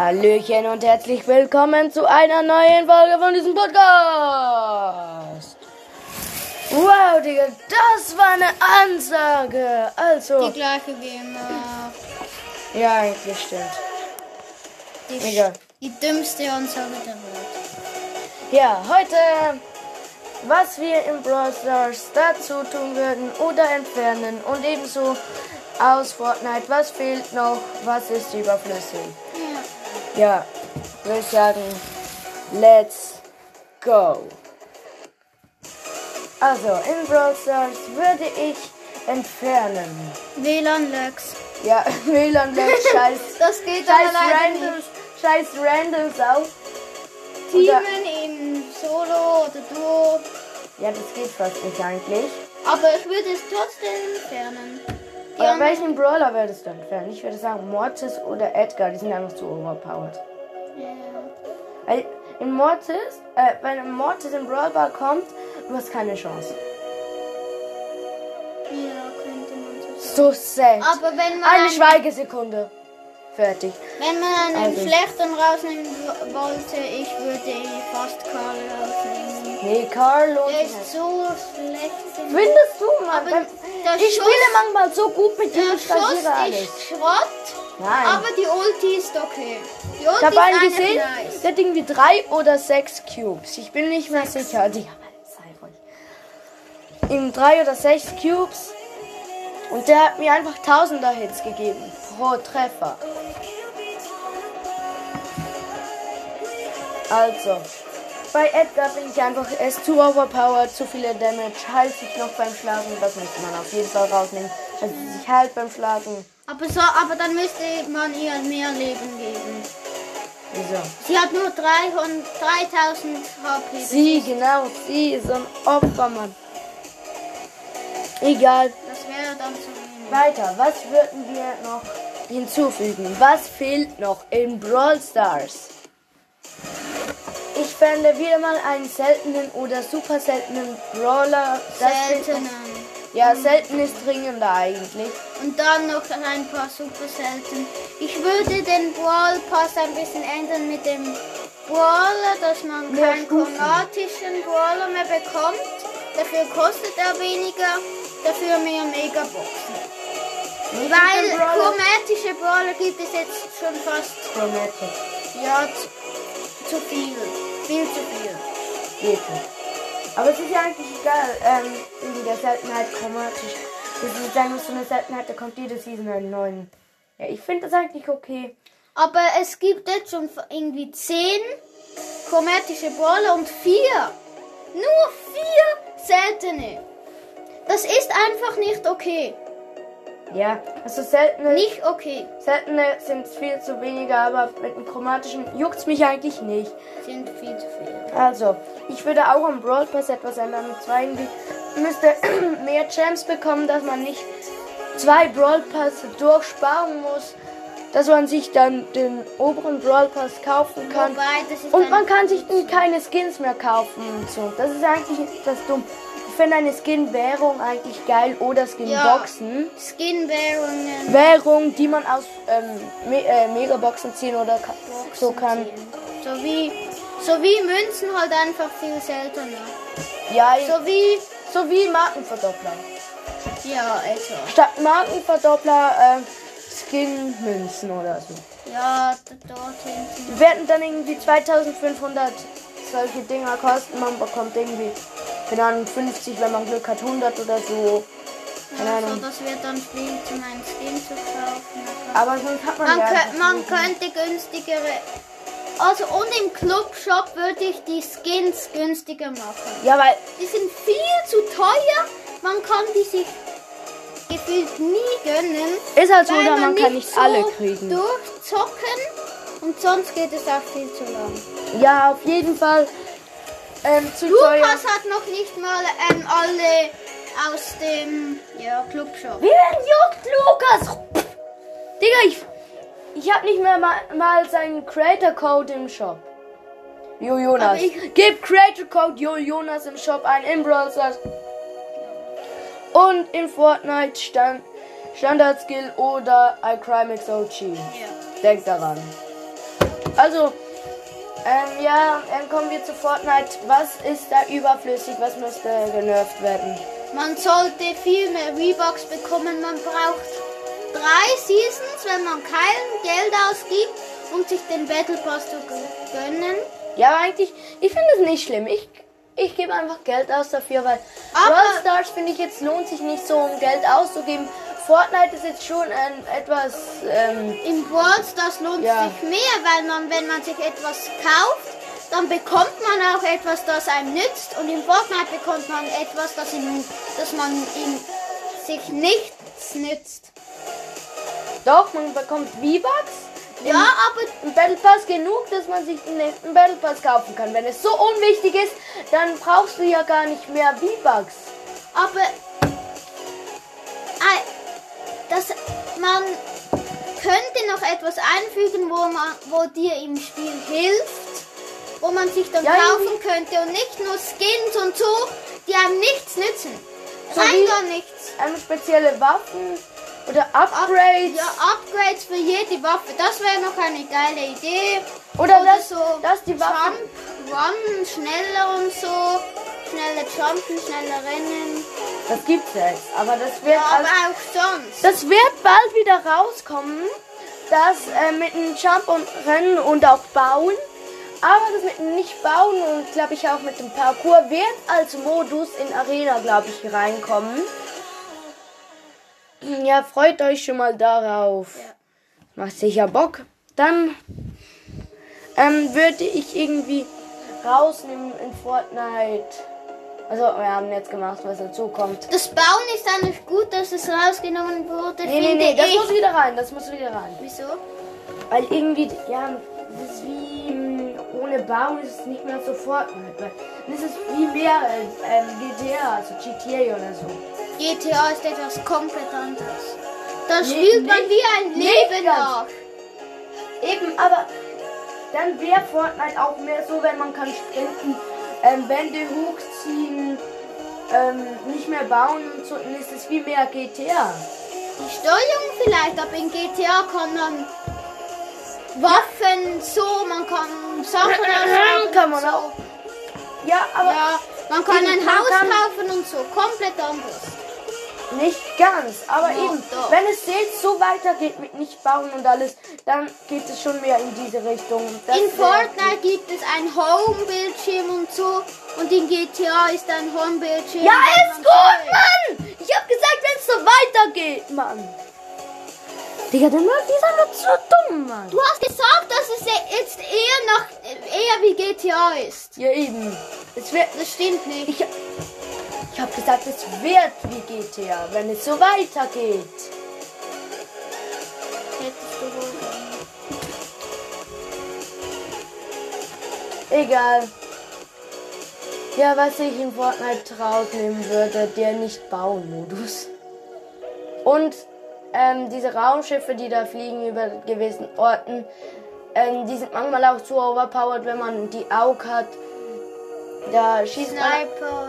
Hallöchen und herzlich willkommen zu einer neuen Folge von diesem Podcast. Wow, Digga, das war eine Ansage. Also. Die gleiche wie immer. Ja, eigentlich stimmt. Die, Egal. die dümmste Ansage der Welt. Ja, heute, was wir im Brawl Stars dazu tun würden oder entfernen und ebenso aus Fortnite, was fehlt noch, was ist überflüssig. Ja. Würde ich sagen, let's go. Also, in Brawl Stars würde ich entfernen. WLAN-Lags. Ja, WLAN scheiß, Das geht scheiß Randoms, nicht. scheiß Randoms auch. Teamen in Solo oder Duo. Ja, das geht fast nicht eigentlich. Aber ich würde es trotzdem entfernen. Aber welchen Brawler würdest du entfernen? Ich würde sagen Mortis oder Edgar, die sind einfach zu overpowered. Ja. Weil in Mortis, äh, wenn Mortis in Brawl Ball kommt, du hast keine Chance. ja, könnte man so. So sad. Aber wenn man, Eine einen, Schweigesekunde. Fertig. wenn man einen Also. schlechten rausnehmen wollte, ich würde fast Karl rausnehmen. Nee, Carl lohnt Der ist so schlecht. Findest du mal? Aber der ich Schuss- spiele manchmal so gut mit rasiere Schuss ist Schrott, Nein. aber die Ulti ist okay. Die Ulti ich habe einen gesehen, nice. der hat irgendwie drei oder sechs Cubes. Ich bin nicht mehr sicher. Also, ja, sei ruhig. In drei oder sechs Cubes. Und der hat mir einfach tausender Hits gegeben. Pro Treffer. Also. Bei Edgar bin ich einfach, er ist zu overpowered, zu viele Damage, heilt sich noch beim Schlagen, das müsste man auf jeden Fall rausnehmen. Also sich heilt beim Schlagen. Aber, so, aber dann müsste man ihr mehr Leben geben. Wieso? Sie hat nur 300, 3000 HP. Sie, genau, sie ist ein Opfermann. Egal. Das wäre dann zu wenig. Weiter, was würden wir noch hinzufügen? Was fehlt noch in Brawl Stars? Ich fände wieder mal einen seltenen oder super seltenen Brawler. Seltenen. Ja, selten ist dringender eigentlich. Und dann noch ein paar super selten. Ich würde den Brawl Pass ein bisschen ändern mit dem Brawler, dass man Mehr keinen Stufen. chromatischen Brawler mehr bekommt. Dafür kostet er weniger, dafür mehr Megaboxen. Weil Den Brawler- chromatische Brawler gibt es jetzt schon fast Chromatic. ja, zu, zu viel. Viel zu viel. Geht nicht. Aber es ist ja eigentlich egal, ähm, wegen der Seltenheit chromatisch. Das ist einfach so eine Seltenheit, da kommt jede Season einen neuen. Ja, ich finde das eigentlich okay. Aber es gibt jetzt schon irgendwie 10 chromatische Brawler und 4. Nur 4 seltene. Das ist einfach nicht okay. Ja, also seltene, Nicht okay. seltene sind viel zu weniger, aber mit dem chromatischen juckt's mich eigentlich nicht. Sind viel zu viel. Also, ich würde auch am Brawl Pass etwas ändern. Und zwar irgendwie müsste mehr Gems bekommen, dass man nicht zwei Brawl Pass durchsparen muss, dass man sich dann den oberen Brawl Pass kaufen kann. Wobei, das ist Und man kann sich keine Skins mehr kaufen und so. Das ist eigentlich das dumm. Ich finde eine Skin-Währung eigentlich geil oder Skin-Boxen. Skin-Währungen. Währung, die man aus ähm, Me äh, Megaboxen ziehen oder ka so kann. So wie, so wie Münzen halt einfach viel seltener. Ja, So wie, so wie Markenverdoppler. ja, etwa. Statt Markenverdoppler äh, Skin-Münzen oder so. Ja, dort hinten. Die werden dann irgendwie 2500 solche Dinger kosten. Man bekommt irgendwie, keine Ahnung, 50, wenn man Glück hat, 100 oder so. Keine Also, Ahnung. das wird dann viel zu meinen Skin zu kaufen. Aber sonst hat man, Man, ja. kö einfach man könnte günstigere. Also und im Clubshop würde ich die Skins günstiger machen. Ja, weil Die sind viel zu teuer. Man kann die sich gefühlt nie gönnen. ist halt so, oder man kann nicht so alle kriegen. durchzocken. Und sonst geht es auch viel zu lang. Ja, auf jeden Fall. Ähm, zu teuer. Lukas hat noch nicht mal ähm, alle aus dem ja, Clubshop. Wie denn juckt Lukas? Digga, ich, ich hab nicht mehr mal, mal seinen Creator Code im Shop. Jo Jonas. Gib Creator Code Jo Jonas im Shop ein in Brawl Stars. Und in Fortnite stand Standard Skill oder iCrimex OG. Ja. Denk daran. Also, ähm, ja, dann kommen wir zu Fortnite. Was ist da überflüssig? Was müsste genervt werden? Man sollte viel mehr V-Bucks bekommen. Man braucht drei Seasons, wenn man kein Geld ausgibt, um sich den Battle Pass zu gönnen. Ja, eigentlich, ich finde es nicht schlimm. Ich, ich gebe einfach Geld aus dafür, weil Aber- Brawl Stars finde ich jetzt lohnt sich nicht so, um Geld auszugeben. Fortnite ist jetzt schon ein etwas, ähm, Im Brawl Stars lohnt Ja. sich mehr, weil man, wenn man sich etwas kauft, dann bekommt man auch etwas, das einem nützt. Und im Fortnite bekommt man etwas, das, ihm, das man ihm sich nichts nützt. doch, man bekommt V-Bucks. Ja, aber Im Battle Pass genug, dass man sich den nächsten Battle Pass kaufen kann. Wenn es so unwichtig ist, dann brauchst du ja gar nicht mehr V-Bucks. Aber noch etwas einfügen, wo, man, wo dir im Spiel hilft, wo man sich dann Ja, kaufen könnte und nicht nur Skins und so, die einem nichts nützen. So Rein gar nichts. Ähm, spezielle Waffen oder Upgrades. Ja, Upgrades für jede Waffe, das wäre noch eine geile Idee. Oder Oder dass, so dass die Waffen... Jump, Run, schneller und so. Schneller jumpen, schneller rennen. Das gibt's jetzt, aber das wird Ja, als aber auch sonst. Das wird bald wieder rauskommen, das äh, mit dem Jump und Rennen und auch Bauen. Aber das mit dem nicht bauen und glaube ich auch mit dem Parkour wird als Modus in Arena, glaube ich, reinkommen. Ja, freut euch schon mal darauf. Ja. Macht sicher Bock. Dann ähm, würde ich irgendwie rausnehmen in Fortnite. Also, wir haben jetzt gemacht, was dazu kommt. Das Bauen ist eigentlich gut, dass es rausgenommen wurde, Nee, nee, nee, das ich. muss wieder rein, das muss wieder rein. Wieso? Weil irgendwie, ja, das ist wie mh, ohne Baum ist es nicht mehr so Fortnite. Das ist wie mehr äh, ähm, GTA, also GTA oder so. GTA ist etwas komplett anderes. Da Nee, spielt man wie ein Leben nach. Eben, aber dann wäre Fortnite auch mehr so, wenn man kann sprinten, ähm, Wände hochziehen, ähm, nicht mehr bauen und so, dann ist es wie mehr GTA. Die Steuerung vielleicht, aber in GTA kann man Waffen so, man kann Sachen ausrauben Kann und man so. auch. Ja, aber Ja, man kann ein man Haus kann- kaufen und so, komplett anders. Nicht ganz, aber Ja, eben, doch. wenn es jetzt so weitergeht mit nicht bauen und alles, dann geht es schon mehr in diese Richtung. Das in Fortnite gibt es ein Home-Bildschirm und so und in GTA ist ein Home-Bildschirm. Ja, ist gut. Mann! Ich hab gesagt, wenn es so weitergeht, Mann. Digga, der Mann, die sind doch so dumm, Mann. Du hast gesagt, dass es jetzt eher nach eher wie GTA ist. Ja, eben. Es wird, Das stimmt nicht. ich, ich hab gesagt, es wird wie GTA, wenn es so weitergeht. Egal. Ja, was ich in Fortnite rausnehmen würde, der Nicht-Bauen-Modus. Und ähm, diese Raumschiffe, die da fliegen über gewissen Orten, ähm, die sind manchmal auch zu overpowered, wenn man die Aug hat. Da schießt man. Sniper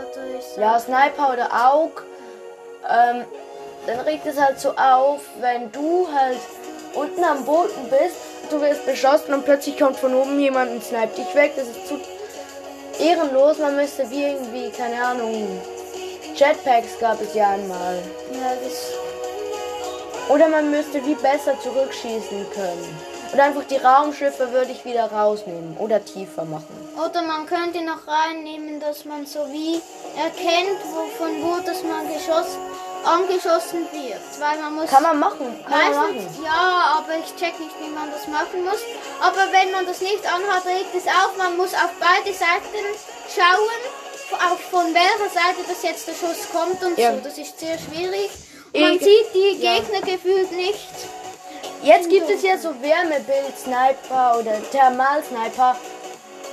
so. Ja, Sniper oder Aug. Ähm, dann regt es halt so auf, wenn du halt unten am Boden bist, du wirst beschossen und plötzlich kommt von oben jemand und sniped dich weg. Das ist zu ehrenlos. Man müsste wie irgendwie, keine Ahnung, Jetpacks gab es ja einmal. Ja, Oder man müsste wie besser zurückschießen können. Oder einfach die Raumschiffe würde ich wieder rausnehmen oder tiefer machen. Oder man könnte noch reinnehmen, dass man so wie erkennt, wo, von wo das man geschossen, angeschossen wird. Weil man muss. Kann man machen, kann man machen. ja, aber ich check nicht, wie man das machen muss. Aber wenn man das nicht anhat, regt es auf. Man muss auf beide Seiten schauen, auf von welcher Seite das jetzt der Schuss kommt und Ja. so. Das ist sehr schwierig. Man Ich- sieht die ja. Gegner gefühlt nicht. Jetzt gibt es ja so Wärmebild-Sniper oder Thermal-Sniper.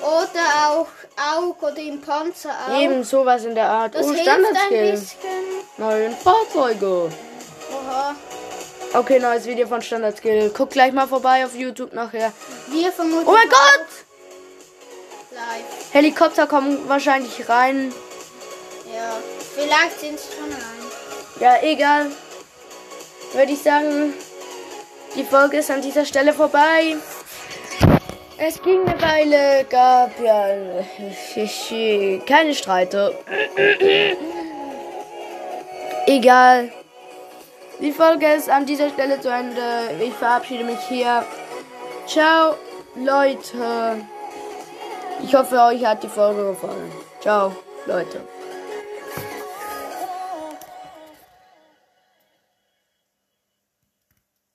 Oder auch Aug oder im Panzer auch. Eben sowas in der Art. Das oh, Standard-Skill. Neuen Fahrzeuge. Oha. Okay, neues Video von Standard Skill. Guck gleich mal vorbei auf YouTube nachher. Wir vermuten. Oh mein Gott! Live. Helikopter kommen wahrscheinlich rein. Ja. Vielleicht sind es schon rein. Ja, egal. Würde ich sagen, die Folge ist an dieser Stelle vorbei. Es ging eine Weile, gab ja keine Streite. Egal. Die Folge ist an dieser Stelle zu Ende. Ich verabschiede mich hier. Ciao, Leute. Ich hoffe, euch hat die Folge gefallen. Ciao, Leute.